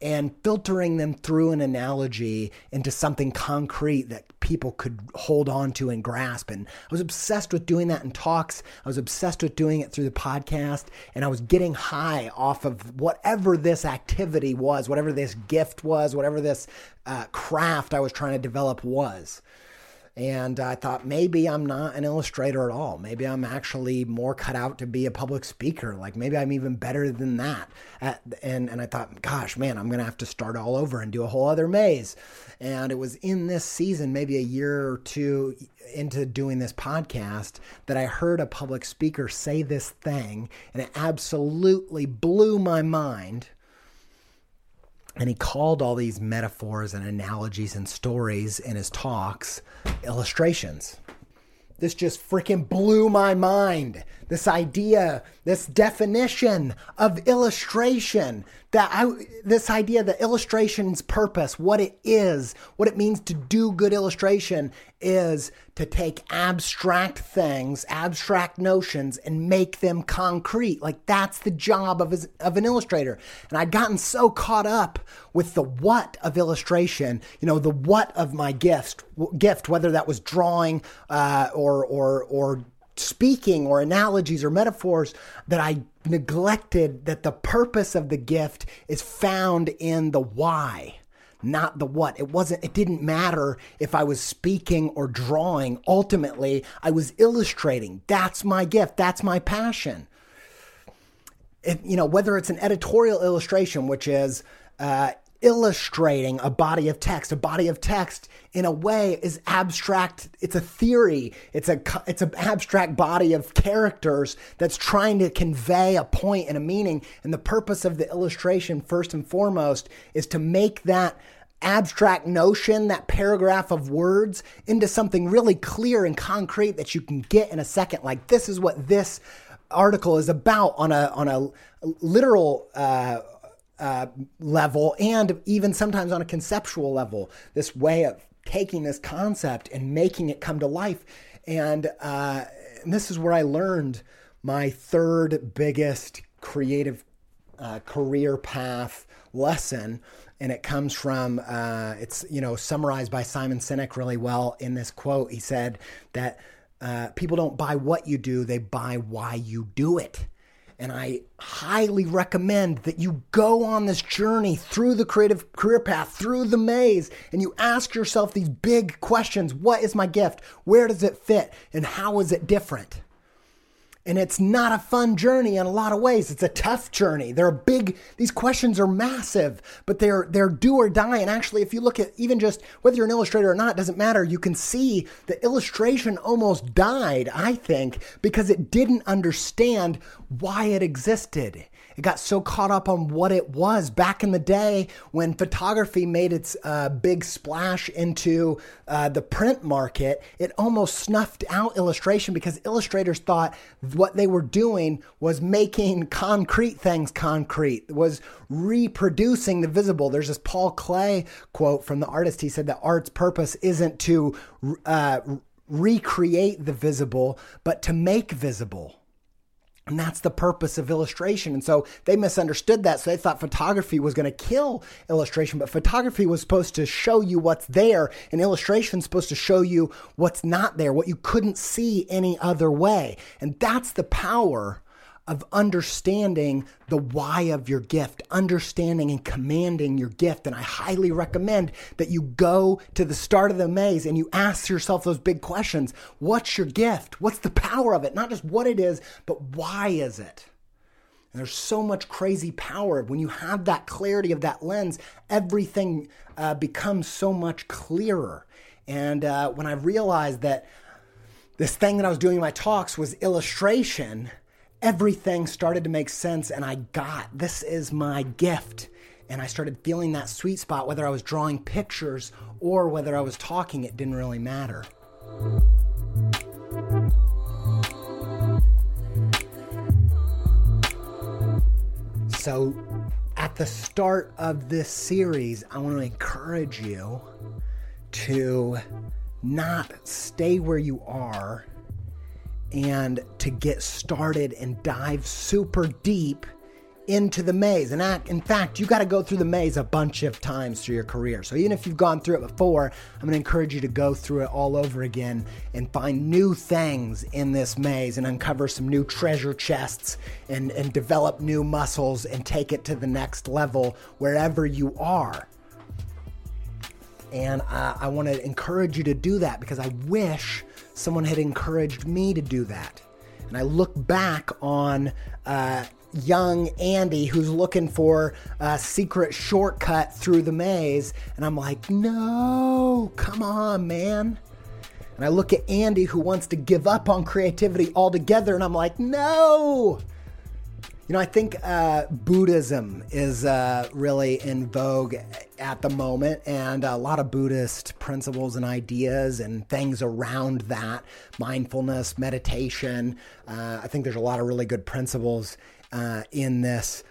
and filtering them through an analogy into something concrete that people could hold on to and grasp. And I was obsessed with doing that in talks. I was obsessed with doing it through the podcast. And I was getting high off of whatever this activity was, whatever this gift was, whatever this uh, craft I was trying to develop was. And I thought maybe I'm not an illustrator at all. Maybe I'm actually more cut out to be a public speaker. Like maybe I'm even better than that. At, and, and I thought, gosh, man, I'm going to have to start all over and do a whole other maze. And it was in this season, maybe a year or two into doing this podcast, that I heard a public speaker say this thing, and it absolutely blew my mind. And he called all these metaphors and analogies and stories in his talks illustrations. This just freaking blew my mind. This idea, this definition of illustration, that I, this idea that illustration's purpose, what it is, what it means to do good illustration is to take abstract things, abstract notions, and make them concrete. Like that's the job of, of an illustrator. And I'd gotten so caught up with the what of illustration, you know, the what of my gift, gift, whether that was drawing uh, or or or speaking or analogies or metaphors that I neglected that the purpose of the gift is found in the why not the what. It wasn't, it didn't matter if I was speaking or drawing. Ultimately, I was illustrating. That's my gift. That's my passion. It, you know, whether it's an editorial illustration, which is uh, illustrating a body of text. A body of text, in a way, is abstract. It's a theory. It's a it's an abstract body of characters that's trying to convey a point and a meaning. And the purpose of the illustration, first and foremost, is to make that abstract notion, that paragraph of words, into something really clear and concrete that you can get in a second. Like this is what this article is about on a on a literal. Uh, uh, level and even sometimes on a conceptual level, this way of taking this concept and making it come to life. And, uh, and this is where I learned my third biggest creative uh, career path lesson. And it comes from, uh, it's, you know, summarized by Simon Sinek really well in this quote. He said that uh, people don't buy what you do, they buy why you do it. And I highly recommend that you go on this journey through the creative career path, through the maze, and you ask yourself these big questions What is my gift? Where does it fit? And how is it different? And it's not a fun journey in a lot of ways. It's a tough journey. They're big, these questions are massive, but they're they're do or die. And actually, if you look at even just whether you're an illustrator or not, doesn't matter. You can see the illustration almost died, I think, because it didn't understand why it existed. It got so caught up on what it was back in the day when photography made its uh, big splash into uh, the print market. It almost snuffed out illustration because illustrators thought what they were doing was making concrete things concrete, was reproducing the visible. There's this Paul Klee quote from the artist. He said that art's purpose isn't to uh, recreate the visible, but to make visible. And that's the purpose of illustration. And so they misunderstood that. So they thought photography was going to kill illustration, but photography was supposed to show you what's there, and illustration is supposed to show you what's not there, what you couldn't see any other way. And that's the power of understanding the why of your gift, understanding and commanding your gift. And I highly recommend that you go to the start of the maze and you ask yourself those big questions. What's your gift? What's the power of it? Not just what it is, but why is it? And there's so much crazy power. When you have that clarity of that lens, everything uh, becomes so much clearer. And uh, when I realized that this thing that I was doing in my talks was illustration, everything started to make sense and I got this is my gift. And I started feeling that sweet spot, whether I was drawing pictures or whether I was talking, it didn't really matter. So, at the start of this series, I want to encourage you to not stay where you are and to get started and dive super deep into the maze. And in fact, you got to go through the maze a bunch of times through your career. So even if you've gone through it before, I'm going to encourage you to go through it all over again and find new things in this maze and uncover some new treasure chests and, and develop new muscles and take it to the next level wherever you are. And uh, I want to encourage you to do that because I wish someone had encouraged me to do that. And I look back on uh, young Andy who's looking for a secret shortcut through the maze, and I'm like, no, come on, man. And I look at Andy who wants to give up on creativity altogether, and I'm like, no. You know, I think uh, Buddhism is uh, really in vogue at the moment, and a lot of Buddhist principles and ideas and things around that mindfulness, meditation. Uh, I think there's a lot of really good principles uh, in this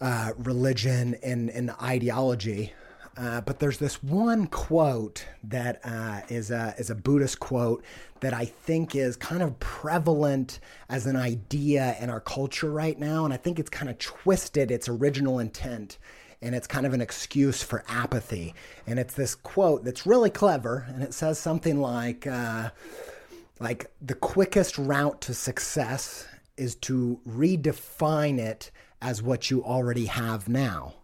uh, religion and, and ideology. Uh, but there's this one quote that uh, is a, is a Buddhist quote that I think is kind of prevalent as an idea in our culture right now. And I think it's kind of twisted its original intent. And it's kind of an excuse for apathy. And it's this quote that's really clever. And it says something like, uh, like the quickest route to success is to redefine it as what you already have now.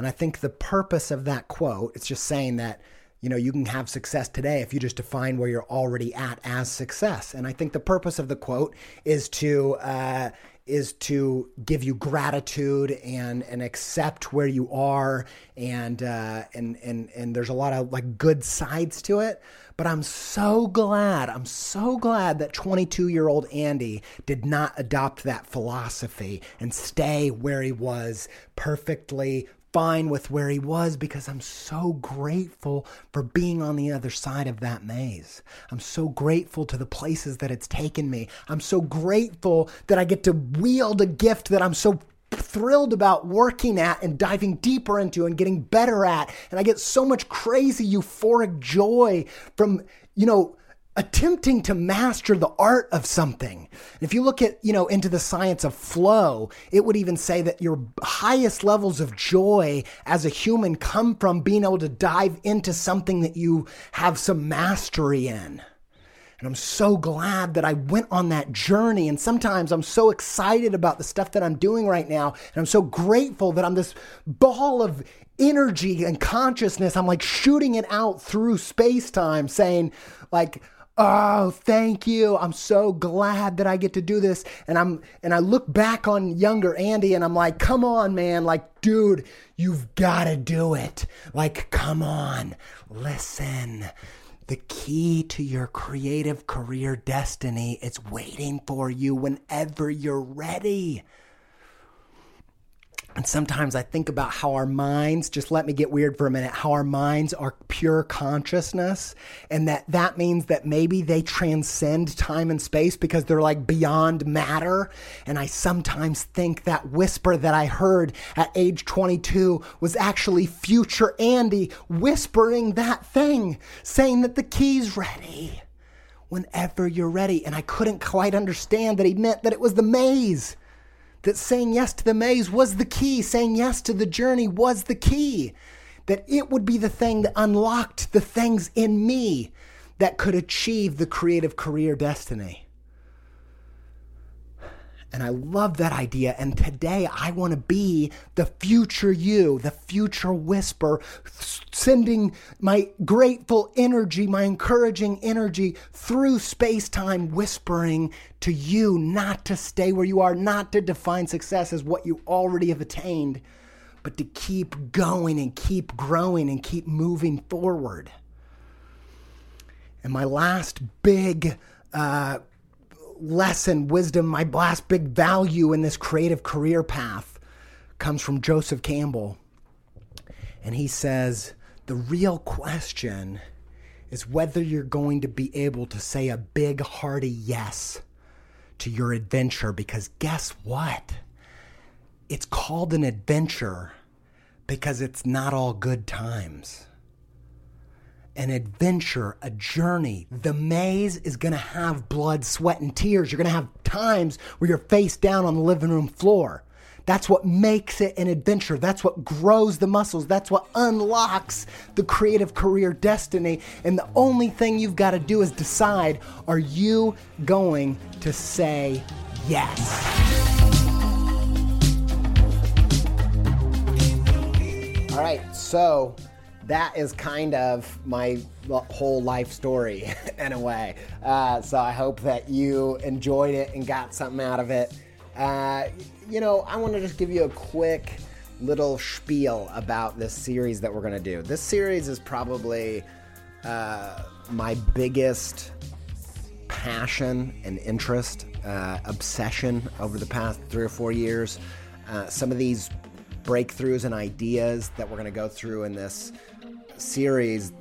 And I think the purpose of that quote, it's just saying that, you know, you can have success today if you just define where you're already at as success. And I think the purpose of the quote is to uh, is to give you gratitude and and accept where you are and uh, and and and there's a lot of like good sides to it. But I'm so glad, I'm so glad that 22 year old Andy did not adopt that philosophy and stay where he was perfectly fine with where he was because I'm so grateful for being on the other side of that maze. I'm so grateful to the places that it's taken me. I'm so grateful that I get to wield a gift that I'm so thrilled about working at and diving deeper into and getting better at. And I get so much crazy euphoric joy from, you know, attempting to master the art of something. And if you look at, you know, into the science of flow, it would even say that your highest levels of joy as a human come from being able to dive into something that you have some mastery in. And I'm so glad that I went on that journey. And sometimes I'm so excited about the stuff that I'm doing right now. And I'm so grateful that I'm this ball of energy and consciousness. I'm like shooting it out through space time, saying, like, oh thank you. I'm so glad that i get to do this. And i'm and i look back on younger andy and i'm like come on man. Like dude you've got to do it. Like come on. Listen the key to your creative career destiny is waiting for you whenever you're ready and sometimes I think about how our minds, just let me get weird for a minute, how our minds are pure consciousness. And that that means that maybe they transcend time and space because they're like beyond matter. And I sometimes think that whisper that I heard at age 22 was actually future Andy whispering that thing, saying that the key's ready whenever you're ready. And I couldn't quite understand that he meant that it was the maze that saying yes to the maze was the key, saying yes to the journey was the key, that it would be the thing that unlocked the things in me that could achieve the creative career destiny. And I love that idea. And today I want to be the future you, the future whisper, sending my grateful energy, my encouraging energy through space time, whispering to you not to stay where you are, not to define success as what you already have attained, but to keep going and keep growing and keep moving forward. And my last big uh, lesson, wisdom, my last big value in this creative career path comes from Joseph Campbell. And he says, the real question is whether you're going to be able to say a big, hearty yes to your adventure. Because guess what? It's called an adventure because it's not all good times an adventure, a journey. The maze is going to have blood, sweat, and tears. You're going to have times where you're face down on the living room floor. That's what makes it an adventure. That's what grows the muscles. That's what unlocks the creative career destiny. And the only thing you've got to do is decide are you going to say yes? All right, so that is kind of my whole life story in a way. Uh, so I hope that you enjoyed it and got something out of it. Uh, you know, I want to just give you a quick little spiel about this series that we're going to do. This series is probably uh, my biggest passion and interest, uh, obsession over the past three or four years. Uh, some of these breakthroughs and ideas that we're going to go through in this series,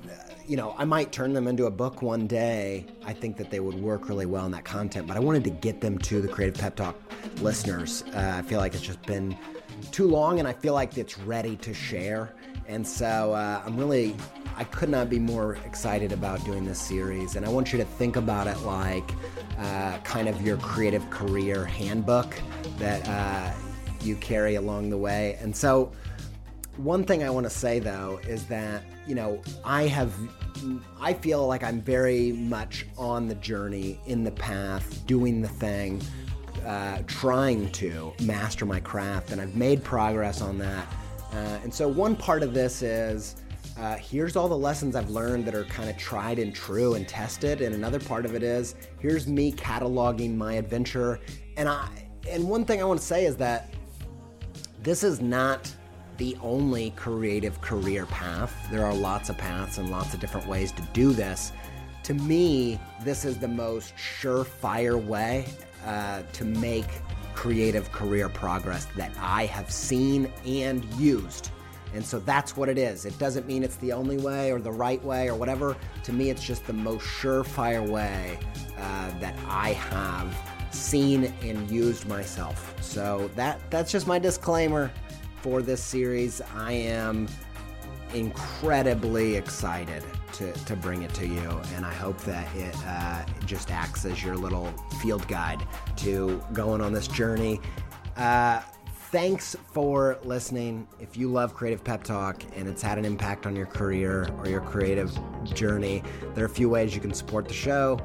you know, I might turn them into a book one day. I think that they would work really well in that content, but I wanted to get them to the Creative Pep Talk listeners. Uh, I feel like it's just been too long and I feel like it's ready to share. And so uh, I'm really, I could not be more excited about doing this series. And I want you to think about it like uh, kind of your creative career handbook that uh, you carry along the way. And so, one thing I want to say though is that, you know, I have, I feel like I'm very much on the journey, in the path, doing the thing, uh, trying to master my craft, and I've made progress on that. Uh, and so, one part of this is uh, here's all the lessons I've learned that are kind of tried and true and tested, and another part of it is here's me cataloging my adventure. And I, and one thing I want to say is that this is not the only creative career path. There are lots of paths and lots of different ways to do this. To me, this is the most surefire way uh, to make creative career progress that I have seen and used. And so that's what it is. It doesn't mean it's the only way or the right way or whatever. To me, it's just the most surefire way uh, that I have seen and used myself. So that that's just my disclaimer for this series. I am incredibly excited to, to bring it to you, and I hope that it uh, just acts as your little field guide to going on this journey. Uh, thanks for listening. If you love Creative Pep Talk and it's had an impact on your career or your creative journey, there are a few ways you can support the show.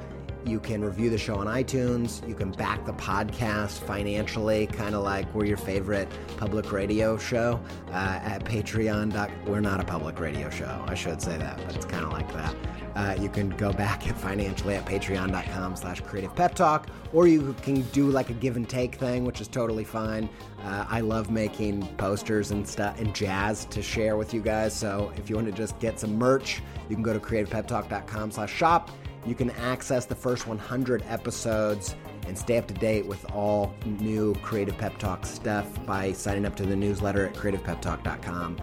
You can review the show on iTunes. You can back the podcast financially, kind of like we're your favorite public radio show uh, at Patreon. We're not a public radio show. I should say that, but it's kind of like that. Uh, you can go back at financially at patreon.com slash creative pep talk, or you can do like a give and take thing, which is totally fine. Uh, I love making posters and stuff and jazz to share with you guys. So if you want to just get some merch, you can go to creativepeptalk.com slash shop you can access the first 100 episodes and stay up to date with all new Creative Pep Talk stuff by signing up to the newsletter at creativepeptalk.com.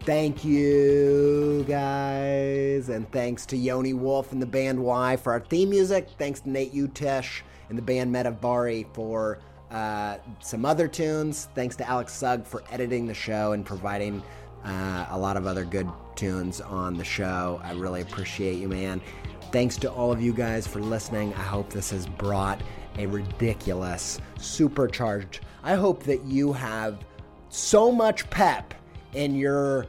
Thank you, guys. And thanks to Yoni Wolf and the band WHY? for our theme music. Thanks to Nate Utesch and the band Metavari for uh, some other tunes. Thanks to Alex Sugg for editing the show and providing uh, a lot of other good tunes on the show. I really appreciate you, man. Thanks to all of you guys for listening. I hope this has brought a ridiculous, supercharged. I hope that you have so much pep in your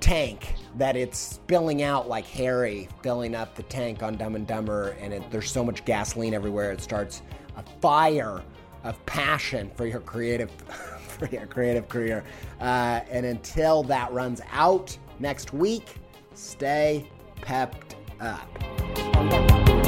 tank that it's spilling out like Harry filling up the tank on Dumb and Dumber, and it, there's so much gasoline everywhere. It starts a fire of passion for your creative, for your creative career. Uh, and until that runs out next week, stay pepped up.